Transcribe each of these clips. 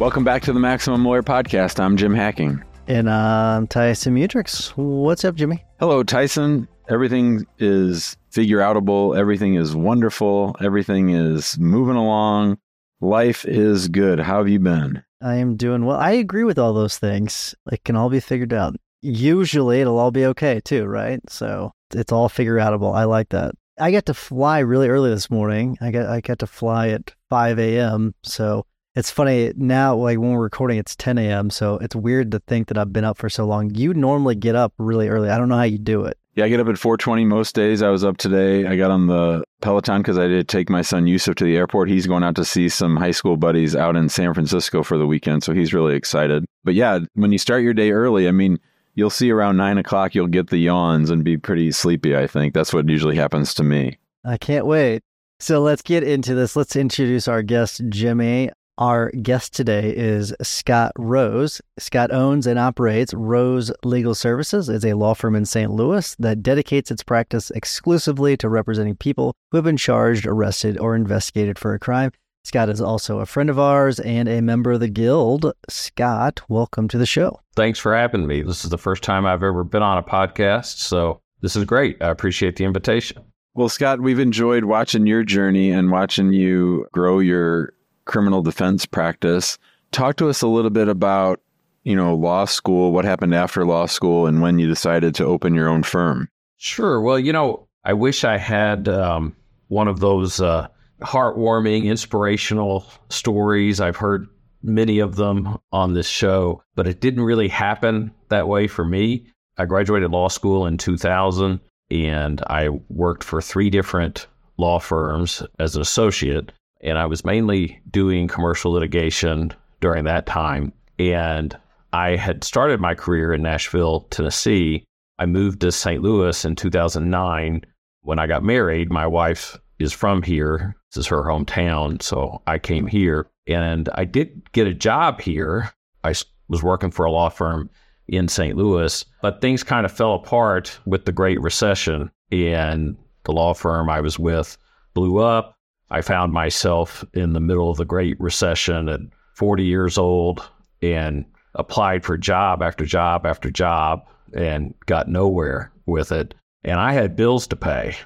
Welcome back to the Maximum Lawyer Podcast. I'm Jim Hacking. And I'm Tyson Mutrux. What's up, Jimmy? Hello, Tyson. Everything is figure outable. Everything is wonderful. Everything is moving along. Life is good. How have you been? I am doing well. I agree with all those things. It can all be figured out. Usually it'll all be okay too, right? So it's all figure outable. I like that. I got to fly really early this morning. I got I got to fly at 5 a.m. So it's funny now, like when we're recording, it's 10 a.m. So it's weird to think that I've been up for so long. You normally get up really early. I don't know how you do it. Yeah, I get up at 4:20 most days. I was up today. I got on the Peloton because I did take my son Yusuf to the airport. He's going out to see some high school buddies out in San Francisco for the weekend, so he's really excited. But yeah, when you start your day early, I mean, you'll see around nine o'clock you'll get the yawns and be pretty sleepy. I think that's what usually happens to me. I can't wait. So let's get into this. Let's introduce our guest, Jimmy. Our guest today is Scott Rose. Scott owns and operates Rose Legal Services. It's a law firm in St. Louis that dedicates its practice exclusively to representing people who have been charged, arrested, or investigated for a crime. Scott is also a friend of ours and a member of the Guild. Scott, welcome to the show. Thanks for having me. This is the first time I've ever been on a podcast, so this is great. I appreciate the invitation. Well, Scott, we've enjoyed watching your journey and watching you grow your criminal defense practice. Talk to us a little bit about, you know, law school, what happened after law school, and when you decided to open your own firm. Sure. Well, you know, I wish I had um, one of those uh, heartwarming, inspirational stories. I've heard many of them on this show, but it didn't really happen that way for me. I graduated law school in 2000 and I worked for three different law firms as an associate and I was mainly doing commercial litigation during that time. And I had started my career in Nashville, Tennessee. I moved to St. Louis in 2009. When I got married, my wife is from here. This is her hometown. So I came here and I did get a job here. I was working for a law firm in St. Louis, but things kind of fell apart with the Great Recession. And the law firm I was with blew up. I found myself in the middle of the Great Recession at 40 years old and applied for job after job after job and got nowhere with it. And I had bills to pay.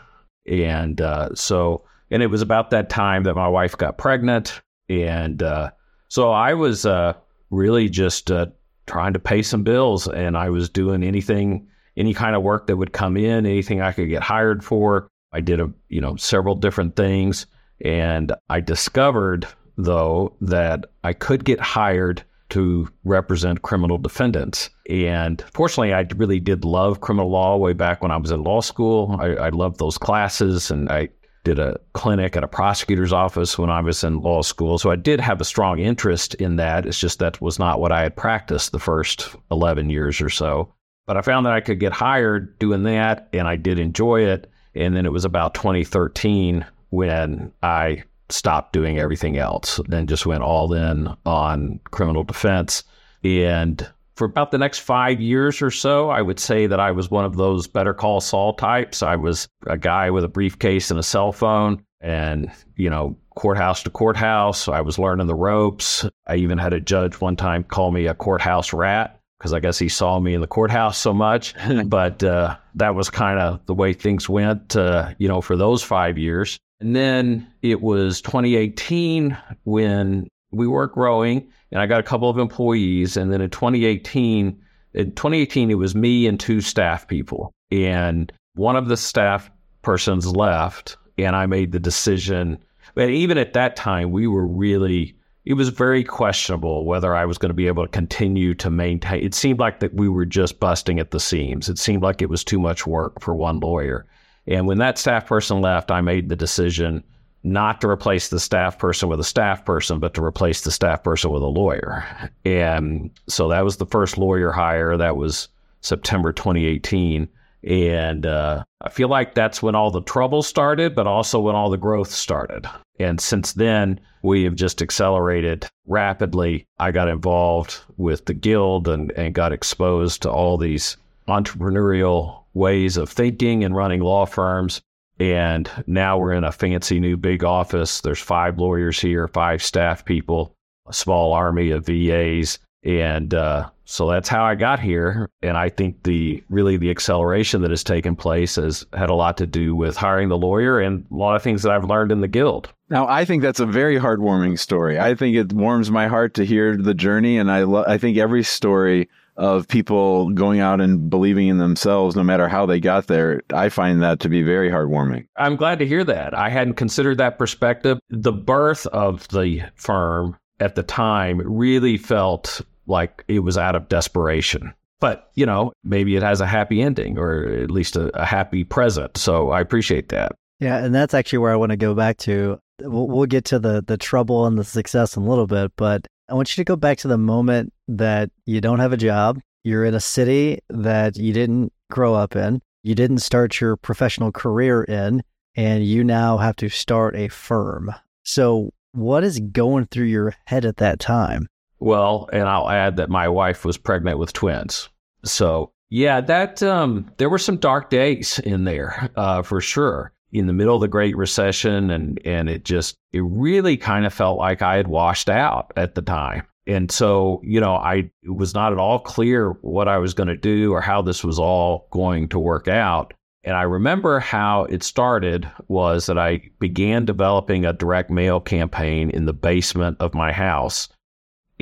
And uh, so, and it was about that time that my wife got pregnant. And uh, so I was uh, really just uh, trying to pay some bills. And I was doing anything, any kind of work that would come in, anything I could get hired for. I did a, you know, several different things. And I discovered, though, that I could get hired to represent criminal defendants. And fortunately, I really did love criminal law way back when I was in law school. I, I loved those classes, and I did a clinic at a prosecutor's office when I was in law school. So I did have a strong interest in that. It's just that was not what I had practiced the first 11 years or so. But I found that I could get hired doing that, and I did enjoy it. And then it was about 2013 when I stopped doing everything else and just went all in on criminal defense. And for about the next five years or so, I would say that I was one of those better call Saul types. I was a guy with a briefcase and a cell phone and, you know, courthouse to courthouse. I was learning the ropes. I even had a judge one time call me a courthouse rat because I guess he saw me in the courthouse so much. but uh, that was kind of the way things went, uh, you know, for those five years. And then it was 2018 when we were growing and I got a couple of employees. And then in 2018, in 2018, it was me and two staff people. And one of the staff persons left, and I made the decision. But even at that time, we were really, it was very questionable whether I was going to be able to continue to maintain. It seemed like that we were just busting at the seams. It seemed like it was too much work for one lawyer. And when that staff person left, I made the decision not to replace the staff person with a staff person, but to replace the staff person with a lawyer. And so that was the first lawyer hire. That was September 2018. And uh, I feel like that's when all the trouble started, but also when all the growth started. And since then, we have just accelerated rapidly. I got involved with the guild and, and got exposed to all these entrepreneurial ways of thinking and running law firms. And now we're in a fancy new big office. There's five lawyers here, five staff people, a small army of VAs. And uh, so that's how I got here. And I think the really the acceleration that has taken place has had a lot to do with hiring the lawyer and a lot of things that I've learned in the guild. Now, I think that's a very heartwarming story. I think it warms my heart to hear the journey. And I, lo- I think every story of people going out and believing in themselves no matter how they got there. I find that to be very heartwarming. I'm glad to hear that. I hadn't considered that perspective. The birth of the firm at the time really felt like it was out of desperation. But, you know, maybe it has a happy ending or at least a, a happy present. So I appreciate that. Yeah, and that's actually where I want to go back to. We'll, we'll get to the the trouble and the success in a little bit, but I want you to go back to the moment that you don't have a job, you're in a city that you didn't grow up in, you didn't start your professional career in, and you now have to start a firm. So, what is going through your head at that time? Well, and I'll add that my wife was pregnant with twins. So, yeah, that um, there were some dark days in there uh, for sure in the middle of the Great Recession, and and it just it really kind of felt like I had washed out at the time. And so, you know, I it was not at all clear what I was going to do or how this was all going to work out. And I remember how it started was that I began developing a direct mail campaign in the basement of my house.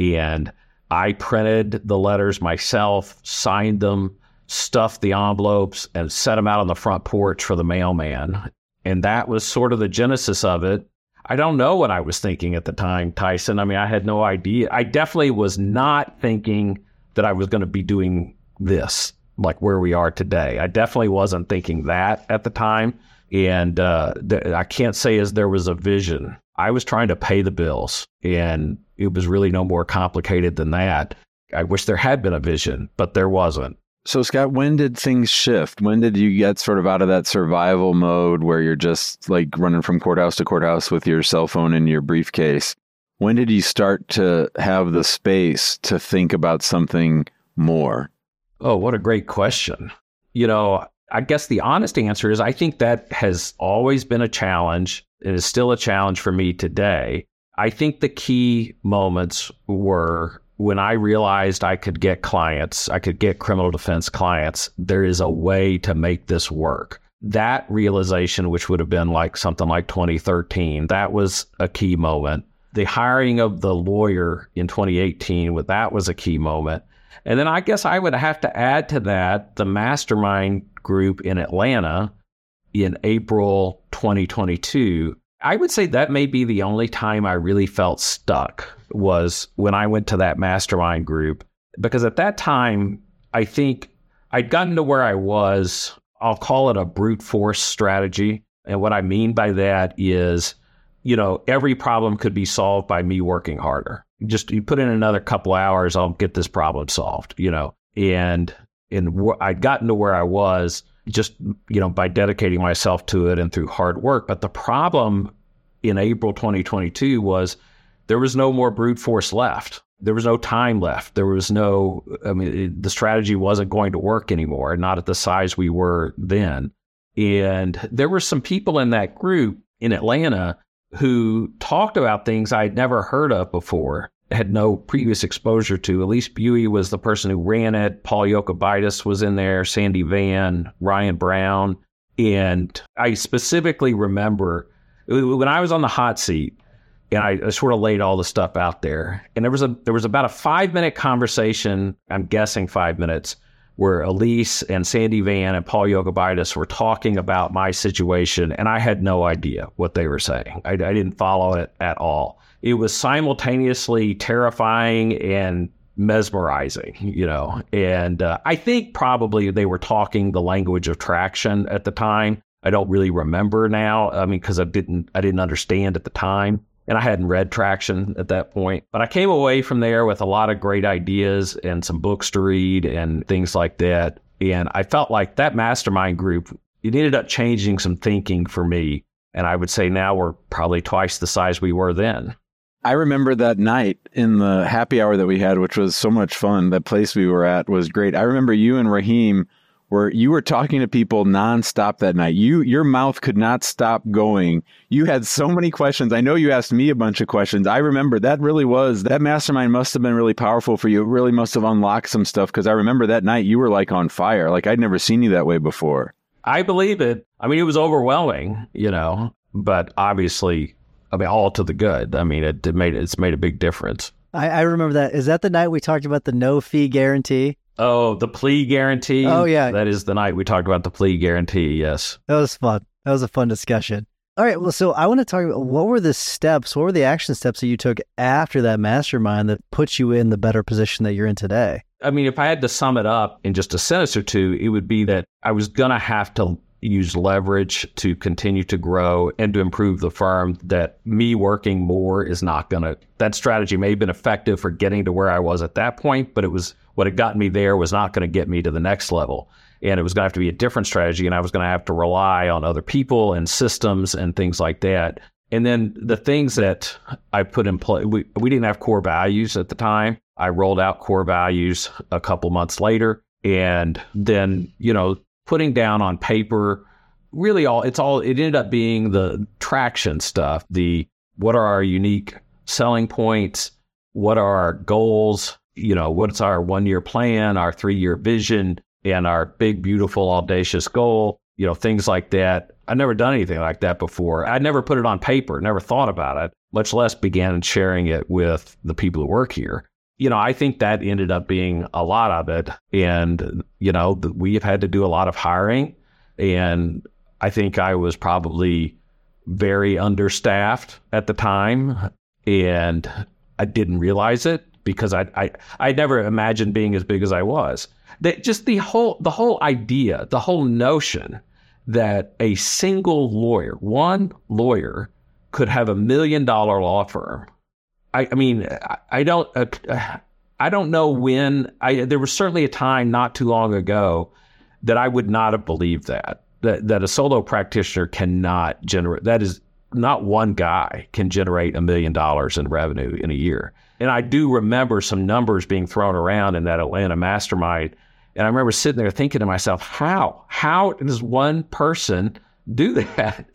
And I printed the letters myself, signed them, stuffed the envelopes, and set them out on the front porch for the mailman. And that was sort of the genesis of it. I don't know what I was thinking at the time, Tyson. I mean, I had no idea. I definitely was not thinking that I was going to be doing this, like where we are today. I definitely wasn't thinking that at the time. And uh, th- I can't say as there was a vision. I was trying to pay the bills, and it was really no more complicated than that. I wish there had been a vision, but there wasn't. So, Scott, when did things shift? When did you get sort of out of that survival mode where you're just like running from courthouse to courthouse with your cell phone and your briefcase? When did you start to have the space to think about something more? Oh, what a great question. You know, I guess the honest answer is I think that has always been a challenge. It is still a challenge for me today. I think the key moments were when I realized I could get clients, I could get criminal defense clients, there is a way to make this work. That realization, which would have been like something like 2013, that was a key moment. The hiring of the lawyer in 2018, that was a key moment. And then I guess I would have to add to that the mastermind group in Atlanta in April 2022 I would say that may be the only time I really felt stuck was when I went to that mastermind group. Because at that time, I think I'd gotten to where I was. I'll call it a brute force strategy. And what I mean by that is, you know, every problem could be solved by me working harder. Just you put in another couple hours, I'll get this problem solved, you know. And and I'd gotten to where I was just you know by dedicating myself to it and through hard work. But the problem in April 2022 was there was no more brute force left. there was no time left. There was no, I mean, the strategy wasn't going to work anymore, not at the size we were then. And there were some people in that group in Atlanta who talked about things I'd never heard of before, had no previous exposure to. Elise Buie was the person who ran it. Paul Jokubaitis was in there, Sandy Van, Ryan Brown. And I specifically remember when I was on the hot seat, and I, I, sort of laid all the stuff out there. And there was a there was about a five minute conversation. I'm guessing five minutes where Elise and Sandy Van and Paul Jokubaitis were talking about my situation, and I had no idea what they were saying. I, I didn't follow it at all. It was simultaneously terrifying and mesmerizing, you know. And uh, I think probably they were talking the language of traction at the time. I don't really remember now. I mean, because I didn't I didn't understand at the time and I hadn't read Traction at that point. But I came away from there with a lot of great ideas and some books to read and things like that. And I felt like that mastermind group, it ended up changing some thinking for me. And I would say now we're probably twice the size we were then. I remember that night in the happy hour that we had, which was so much fun. That place we were at was great. I remember you and Raheem where you were talking to people nonstop that night. You your mouth could not stop going. You had so many questions. I know you asked me a bunch of questions. I remember that really was that mastermind must have been really powerful for you. It really must have unlocked some stuff because I remember that night you were like on fire. Like I'd never seen you that way before. I believe it. I mean, it was overwhelming, you know, but obviously, I mean, all to the good. I mean, it, it made it's made a big difference. I, I remember that. Is that the night we talked about the no fee guarantee? Oh, the plea guarantee. Oh, yeah. That is the night we talked about the plea guarantee. Yes. That was fun. That was a fun discussion. All right. Well, so I want to talk about what were the steps, what were the action steps that you took after that mastermind that put you in the better position that you're in today? I mean, if I had to sum it up in just a sentence or two, it would be that I was going to have to use leverage to continue to grow and to improve the firm that me working more is not going to that strategy may have been effective for getting to where I was at that point but it was what had gotten me there was not going to get me to the next level. And it was going to have to be a different strategy and I was going to have to rely on other people and systems and things like that. And then the things that I put in place we, we didn't have core values at the time. I rolled out core values a couple months later and then you know putting down on paper really all it's all it ended up being the traction stuff the what are our unique selling points? What are our goals? You know what's our one year plan our three year vision and our big beautiful audacious goal? You know things like that. I'd never done anything like that before. I'd never put it on paper never thought about it much less began sharing it with the people who work here you know, I think that ended up being a lot of it. And, you know, we have had to do a lot of hiring. And I think I was probably very understaffed at the time. And I didn't realize it because I, I, I never imagined being as big as I was. That just the whole, the whole idea, the whole notion that a single lawyer, one lawyer, could have a million dollar law firm I, I mean, I, I don't, uh, I don't know when. I there was certainly a time not too long ago that I would not have believed that that that a solo practitioner cannot generate. That is not one guy can generate a million dollars in revenue in a year. And I do remember some numbers being thrown around in that Atlanta mastermind. And I remember sitting there thinking to myself, how? How does one person do that?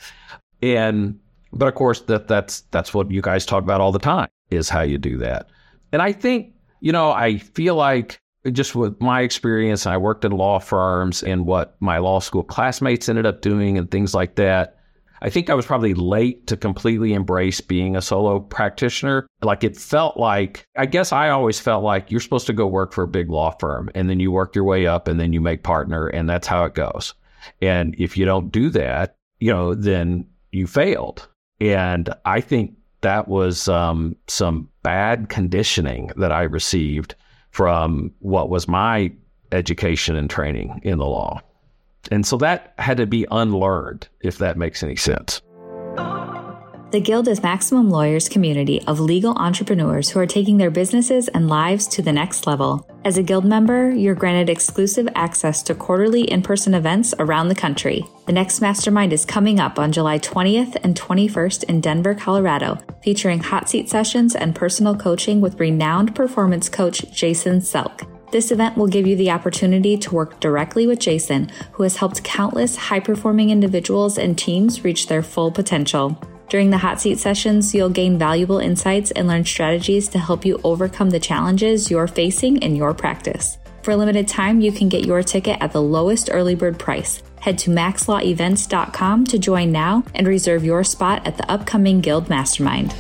And but of course that that's that's what you guys talk about all the time is how you do that. And I think, you know, I feel like just with my experience, I worked in law firms and what my law school classmates ended up doing and things like that. I think I was probably late to completely embrace being a solo practitioner. Like it felt like, I guess I always felt like you're supposed to go work for a big law firm and then you work your way up and then you make partner and that's how it goes. And if you don't do that, you know, then you failed. And I think that was um, some bad conditioning that I received from what was my education and training in the law. And so that had to be unlearned, if that makes any sense. The Guild is Maximum Lawyers community of legal entrepreneurs who are taking their businesses and lives to the next level. As a Guild member, you're granted exclusive access to quarterly in person events around the country. The next mastermind is coming up on July 20th and 21st in Denver, Colorado, featuring hot seat sessions and personal coaching with renowned performance coach Jason Selk. This event will give you the opportunity to work directly with Jason, who has helped countless high performing individuals and teams reach their full potential. During the hot seat sessions, you'll gain valuable insights and learn strategies to help you overcome the challenges you're facing in your practice. For a limited time, you can get your ticket at the lowest early bird price. Head to maxlawevents.com to join now and reserve your spot at the upcoming Guild Mastermind.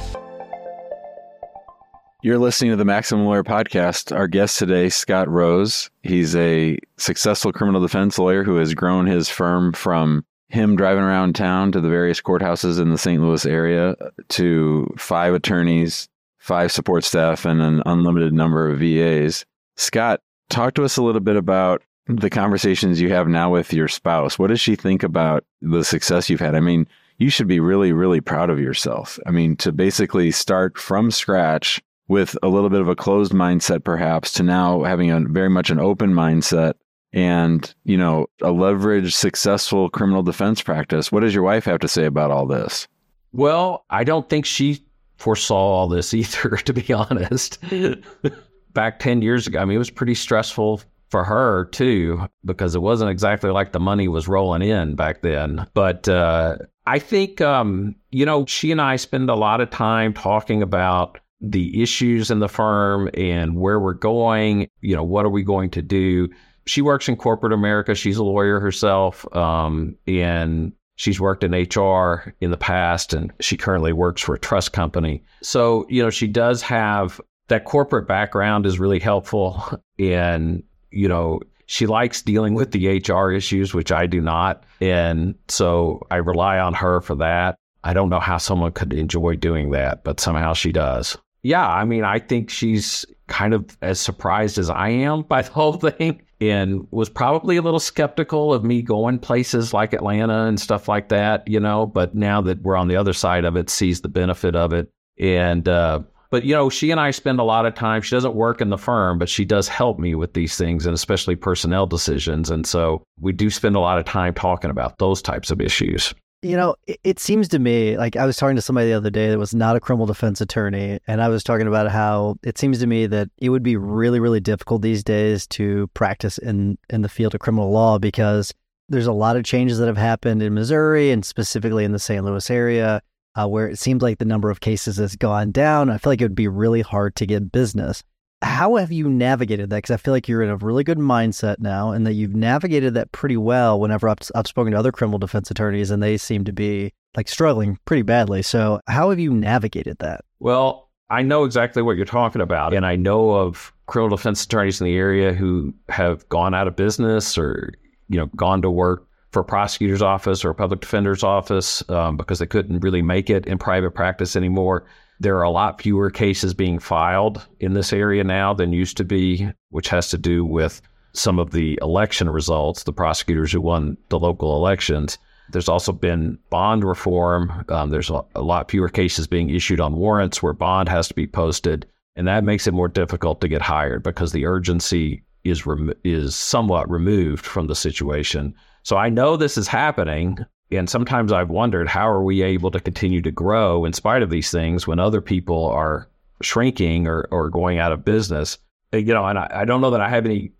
You're listening to the Maximum Lawyer Podcast. Our guest today, Scott Rose. He's a successful criminal defense lawyer who has grown his firm from him driving around town to the various courthouses in the St. Louis area to five attorneys, five support staff, and an unlimited number of VAs. Scott, talk to us a little bit about the conversations you have now with your spouse. What does she think about the success you've had? I mean, you should be really, really proud of yourself. I mean, to basically start from scratch with a little bit of a closed mindset, perhaps, to now having a very much an open mindset and, you know, a leveraged, successful criminal defense practice. What does your wife have to say about all this? Well, I don't think she foresaw all this either, to be honest. Back 10 years ago, I mean, it was pretty stressful for her too, because it wasn't exactly like the money was rolling in back then. But uh, I think, um, you know, she and I spend a lot of time talking about the issues in the firm and where we're going. You know, what are we going to do? She works in corporate America. She's a lawyer herself, um, and she's worked in HR in the past, and she currently works for a trust company. So, you know, she does have that corporate background is really helpful, and you know, she likes dealing with the HR issues, which I do not. And so I rely on her for that. I don't know how someone could enjoy doing that, but somehow she does yeah, I mean, I think she's kind of as surprised as I am by the whole thing and was probably a little skeptical of me going places like Atlanta and stuff like that, you know, but now that we're on the other side of it, sees the benefit of it. And, uh, but you know, she and I spend a lot of time. She doesn't work in the firm, but she does help me with these things and especially personnel decisions. And so we do spend a lot of time talking about those types of issues. You know, it, it, seems to me like I was talking to somebody the other day that was not a criminal defense attorney, and I was talking about how it seems to me that it would be really, really difficult these days to practice in in the field of criminal law because there's a lot of changes that have happened in Missouri and specifically in the St. Louis area, uh, where it seems like the number of cases has gone down. I feel like it would be really hard to get business how have you navigated that? Because I feel like you're in a really good mindset now, and that you've navigated that pretty well. Whenever I've, I've spoken to other criminal defense attorneys, and they seem to be like struggling pretty badly. So, how have you navigated that? Well, I know exactly what you're talking about, and I know of criminal defense attorneys in the area who have gone out of business or you know gone to work for a prosecutor's office or a public defender's office um, because they couldn't really make it in private practice anymore. There are a lot fewer cases being filed in this area now than used to be, which has to do with some of the election results, the prosecutors who won the local elections. There's also been bond reform. Um, there's a, a lot fewer cases being issued on warrants where bond has to be posted. And that makes it more difficult to get hired because the urgency is rem- is somewhat removed from the situation. So I know this is happening. And sometimes I've wondered how are we able to continue to grow in spite of these things when other people are shrinking or, or going out of business. You know, and I, I don't know that I have any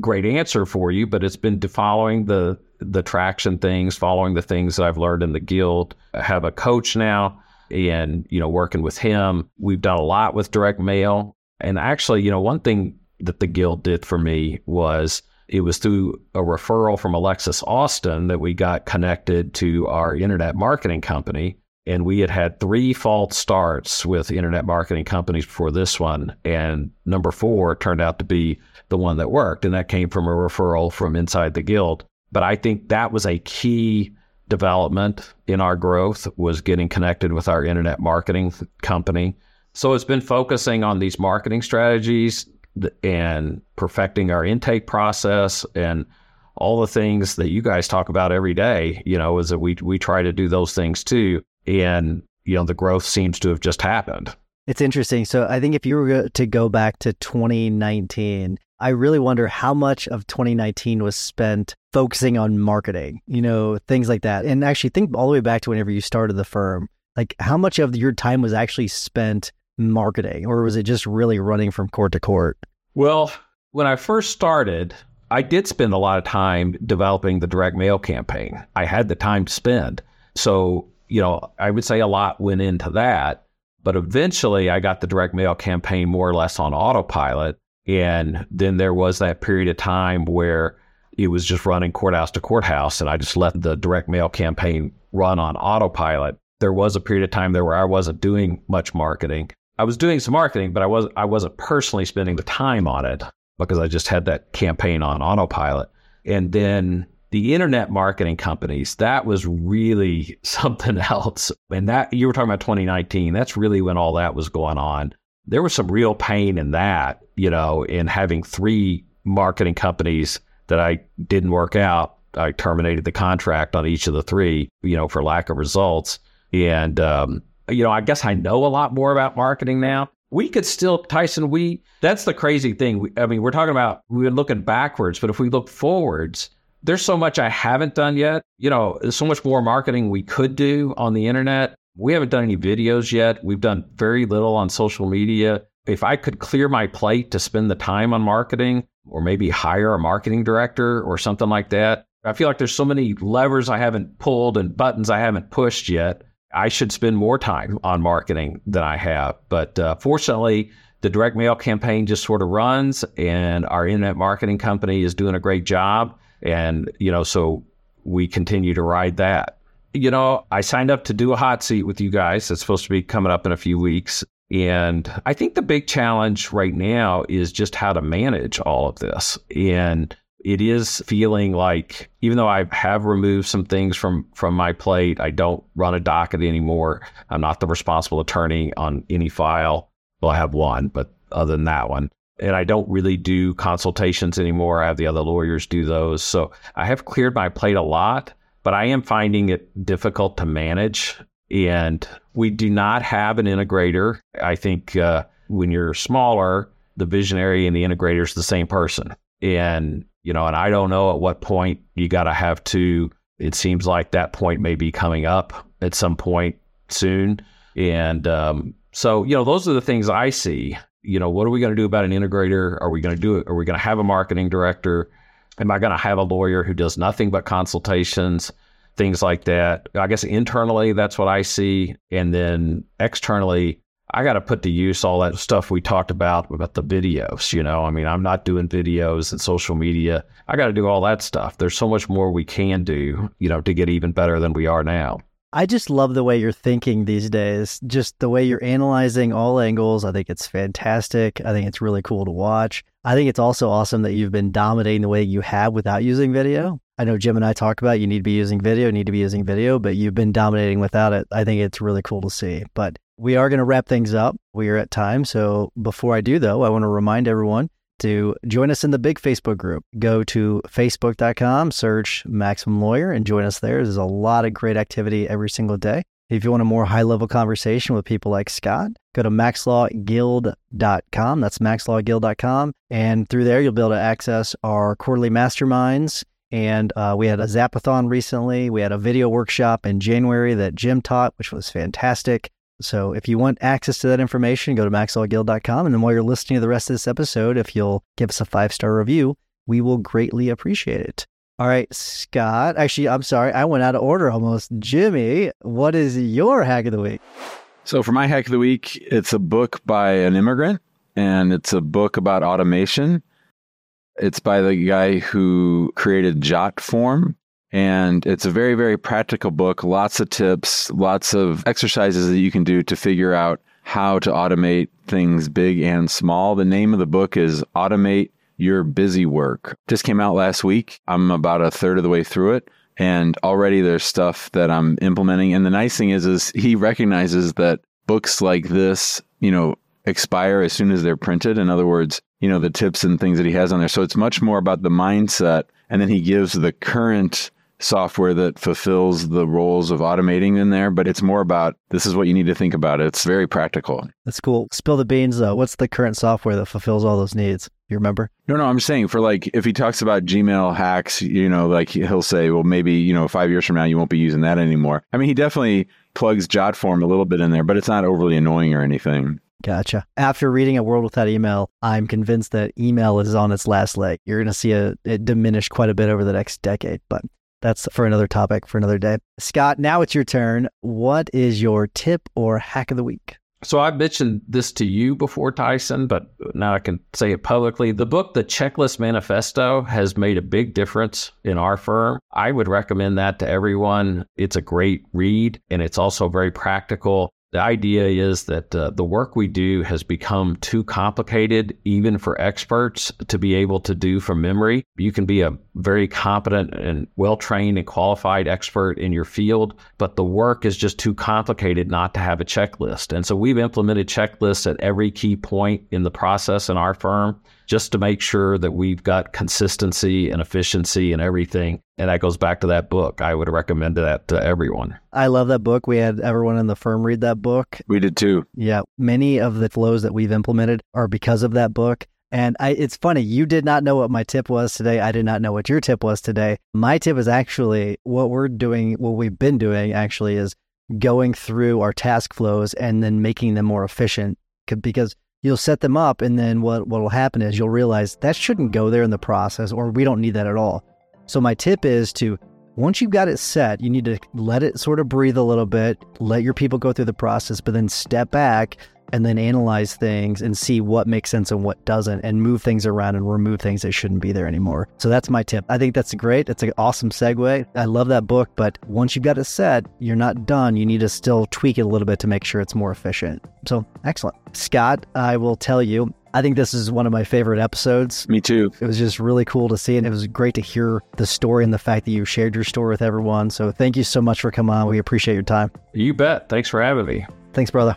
great answer for you, but it's been following the the traction things, following the things that I've learned in the guild. I have a coach now and, you know, working with him. We've done a lot with direct mail. And actually, you know, one thing that the guild did for me was it was through a referral from Alexis Austin that we got connected to our internet marketing company. And we had had three false starts with internet marketing companies before this one. And number four turned out to be the one that worked. And that came from a referral from inside the guild. But I think that was a key development in our growth was getting connected with our internet marketing company. So it's been focusing on these marketing strategies and perfecting our intake process and all the things that you guys talk about every day, you know, is that we we try to do those things too. And, you know, the growth seems to have just happened. It's interesting. So I think if you were to go back to 2019, I really wonder how much of 2019 was spent focusing on marketing, you know, things like that. And actually think all the way back to whenever you started the firm like how much of your time was actually spent marketing or was it just really running from court to court? Well, when I first started, I did spend a lot of time developing the direct mail campaign. I had the time to spend. So, you know, I would say a lot went into that. But eventually I got the direct mail campaign more or less on autopilot. And then there was that period of time where it was just running courthouse to courthouse. And I just let the direct mail campaign run on autopilot. There was a period of time there where I wasn't doing much marketing. I was doing some marketing, but I was I wasn't personally spending the time on it because I just had that campaign on autopilot. And then the internet marketing companies, that was really something else. And that you were talking about 2019, that's really when all that was going on. There was some real pain in that, you know, in having three marketing companies that I didn't work out. I terminated the contract on each of the three, you know, for lack of results. And um, you know, I guess I know a lot more about marketing now. We could still, Tyson, we, that's the crazy thing. We, I mean, we're talking about, we're looking backwards, but if we look forwards, there's so much I haven't done yet. You know, there's so much more marketing we could do on the internet. We haven't done any videos yet. We've done very little on social media. If I could clear my plate to spend the time on marketing or maybe hire a marketing director or something like that, I feel like there's so many levers I haven't pulled and buttons I haven't pushed yet I should spend more time on marketing than I have. But uh, fortunately, the direct mail campaign just sort of runs, and our internet marketing company is doing a great job. And, you know, so we continue to ride that. You know, I signed up to do a hot seat with you guys. It's supposed to be coming up in a few weeks. And I think the big challenge right now is just how to manage all of this. And it is feeling like even though I have removed some things from from my plate, I don't run a docket anymore. I'm not the responsible attorney on any file. Well, I have one, but other than that one, and I don't really do consultations anymore. I have the other lawyers do those. So I have cleared my plate a lot, but I am finding it difficult to manage. And we do not have an integrator. I think uh, when you're smaller, the visionary and the integrator is the same person. And you know, and I don't know at what point you got to have to. It seems like that point may be coming up at some point soon, and um, so you know, those are the things I see. You know, what are we going to do about an integrator? Are we going to do it? Are we going to have a marketing director? Am I going to have a lawyer who does nothing but consultations? Things like that. I guess internally, that's what I see, and then externally, I got to put to use all that stuff we talked about about the videos. You know, I mean, I'm not doing videos and social media. I got to do all that stuff. There's so much more we can do, you know, to get even better than we are now. I just love the way you're thinking these days. Just the way you're analyzing all angles. I think it's fantastic. I think it's really cool to watch. I think it's also awesome that you've been dominating the way you have without using video. I know Jim and I talk about you need to be using video, need to be using video, but you've been dominating without it. I think it's really cool to see. But we are going to wrap things up. We are at time. So before I do, though, I want to remind everyone to join us in the big Facebook group. Go to facebook.com, search Maximum Lawyer, and join us there. There's a lot of great activity every single day. If you want a more high level conversation with people like Scott, go to maxlawguild.com. That's maxlawguild.com. And through there, you'll be able to access our quarterly masterminds. And uh, we had a Zapathon recently. We had a video workshop in January that Jim taught, which was fantastic. So if you want access to that information, go to maxlawguild.com. And then while you're listening to the rest of this episode, if you'll give us a five star review, we will greatly appreciate it. All right, Scott. Actually, I'm sorry. I went out of order almost. Jimmy, what is your hack of the week? So, for my hack of the week, it's a book by an immigrant and it's a book about automation. It's by the guy who created Jotform. And it's a very, very practical book. Lots of tips, lots of exercises that you can do to figure out how to automate things big and small. The name of the book is Automate Your Busy Work. Just came out last week. I'm about a third of the way through it. And already there's stuff that I'm implementing. And the nice thing is, is he recognizes that books like this, you know, expire as soon as they're printed. In other words, you know, the tips and things that he has on there. So it's much more about the mindset. And then he gives the current software that fulfills the roles of automating in there, but it's more about this is what you need to think about. It's very practical. That's cool. Spill the beans though. What's the current software that fulfills all those needs? You remember? No, no, I'm saying for like if he talks about Gmail hacks, you know, like he'll say, well, maybe, you know, five years from now, you won't be using that anymore. I mean, he definitely plugs JotForm a little bit in there, but it's not overly annoying or anything. Gotcha. After reading A World Without Email, I'm convinced that email is on its last leg. You're going to see a, it diminish quite a bit over the next decade, but that's for another topic for another day. Scott, now it's your turn. What is your tip or hack of the week? So I mentioned this to you before, Tyson, but now I can say it publicly. The book, The Checklist Manifesto, has made a big difference in our firm. I would recommend that to everyone. It's a great read and it's also very practical. The idea is that uh, the work we do has become too complicated, even for experts to be able to do from memory. You can be a very competent and well trained and qualified expert in your field, but the work is just too complicated not to have a checklist. And so we've implemented checklists at every key point in the process in our firm just to make sure that we've got consistency and efficiency and everything. And that goes back to that book. I would recommend that to everyone. I love that book. We had everyone in the firm read that book. We did too. Yeah. Many of the flows that we've implemented are because of that book. And I, it's funny, you did not know what my tip was today. I did not know what your tip was today. My tip is actually what we're doing, what we've been doing actually is going through our task flows and then making them more efficient because you'll set them up and then what what will happen is you'll realize that shouldn't go there in the process or we don't need that at all. So my tip is to once you've got it set, you need to let it sort of breathe a little bit, let your people go through the process, but then step back and then analyze things and see what makes sense and what doesn't and move things around and remove things that shouldn't be there anymore. So that's my tip. I think that's great. It's an awesome segue. I love that book, but once you've got it set, you're not done. You need to still tweak it a little bit to make sure it's more efficient. So excellent. Scott, I will tell you, I think this is one of my favorite episodes. Me too. It was just really cool to see, and it was great to hear the story and the fact that you shared your story with everyone. So thank you so much for coming on. We appreciate your time. You bet. Thanks for having me. Thanks, brother.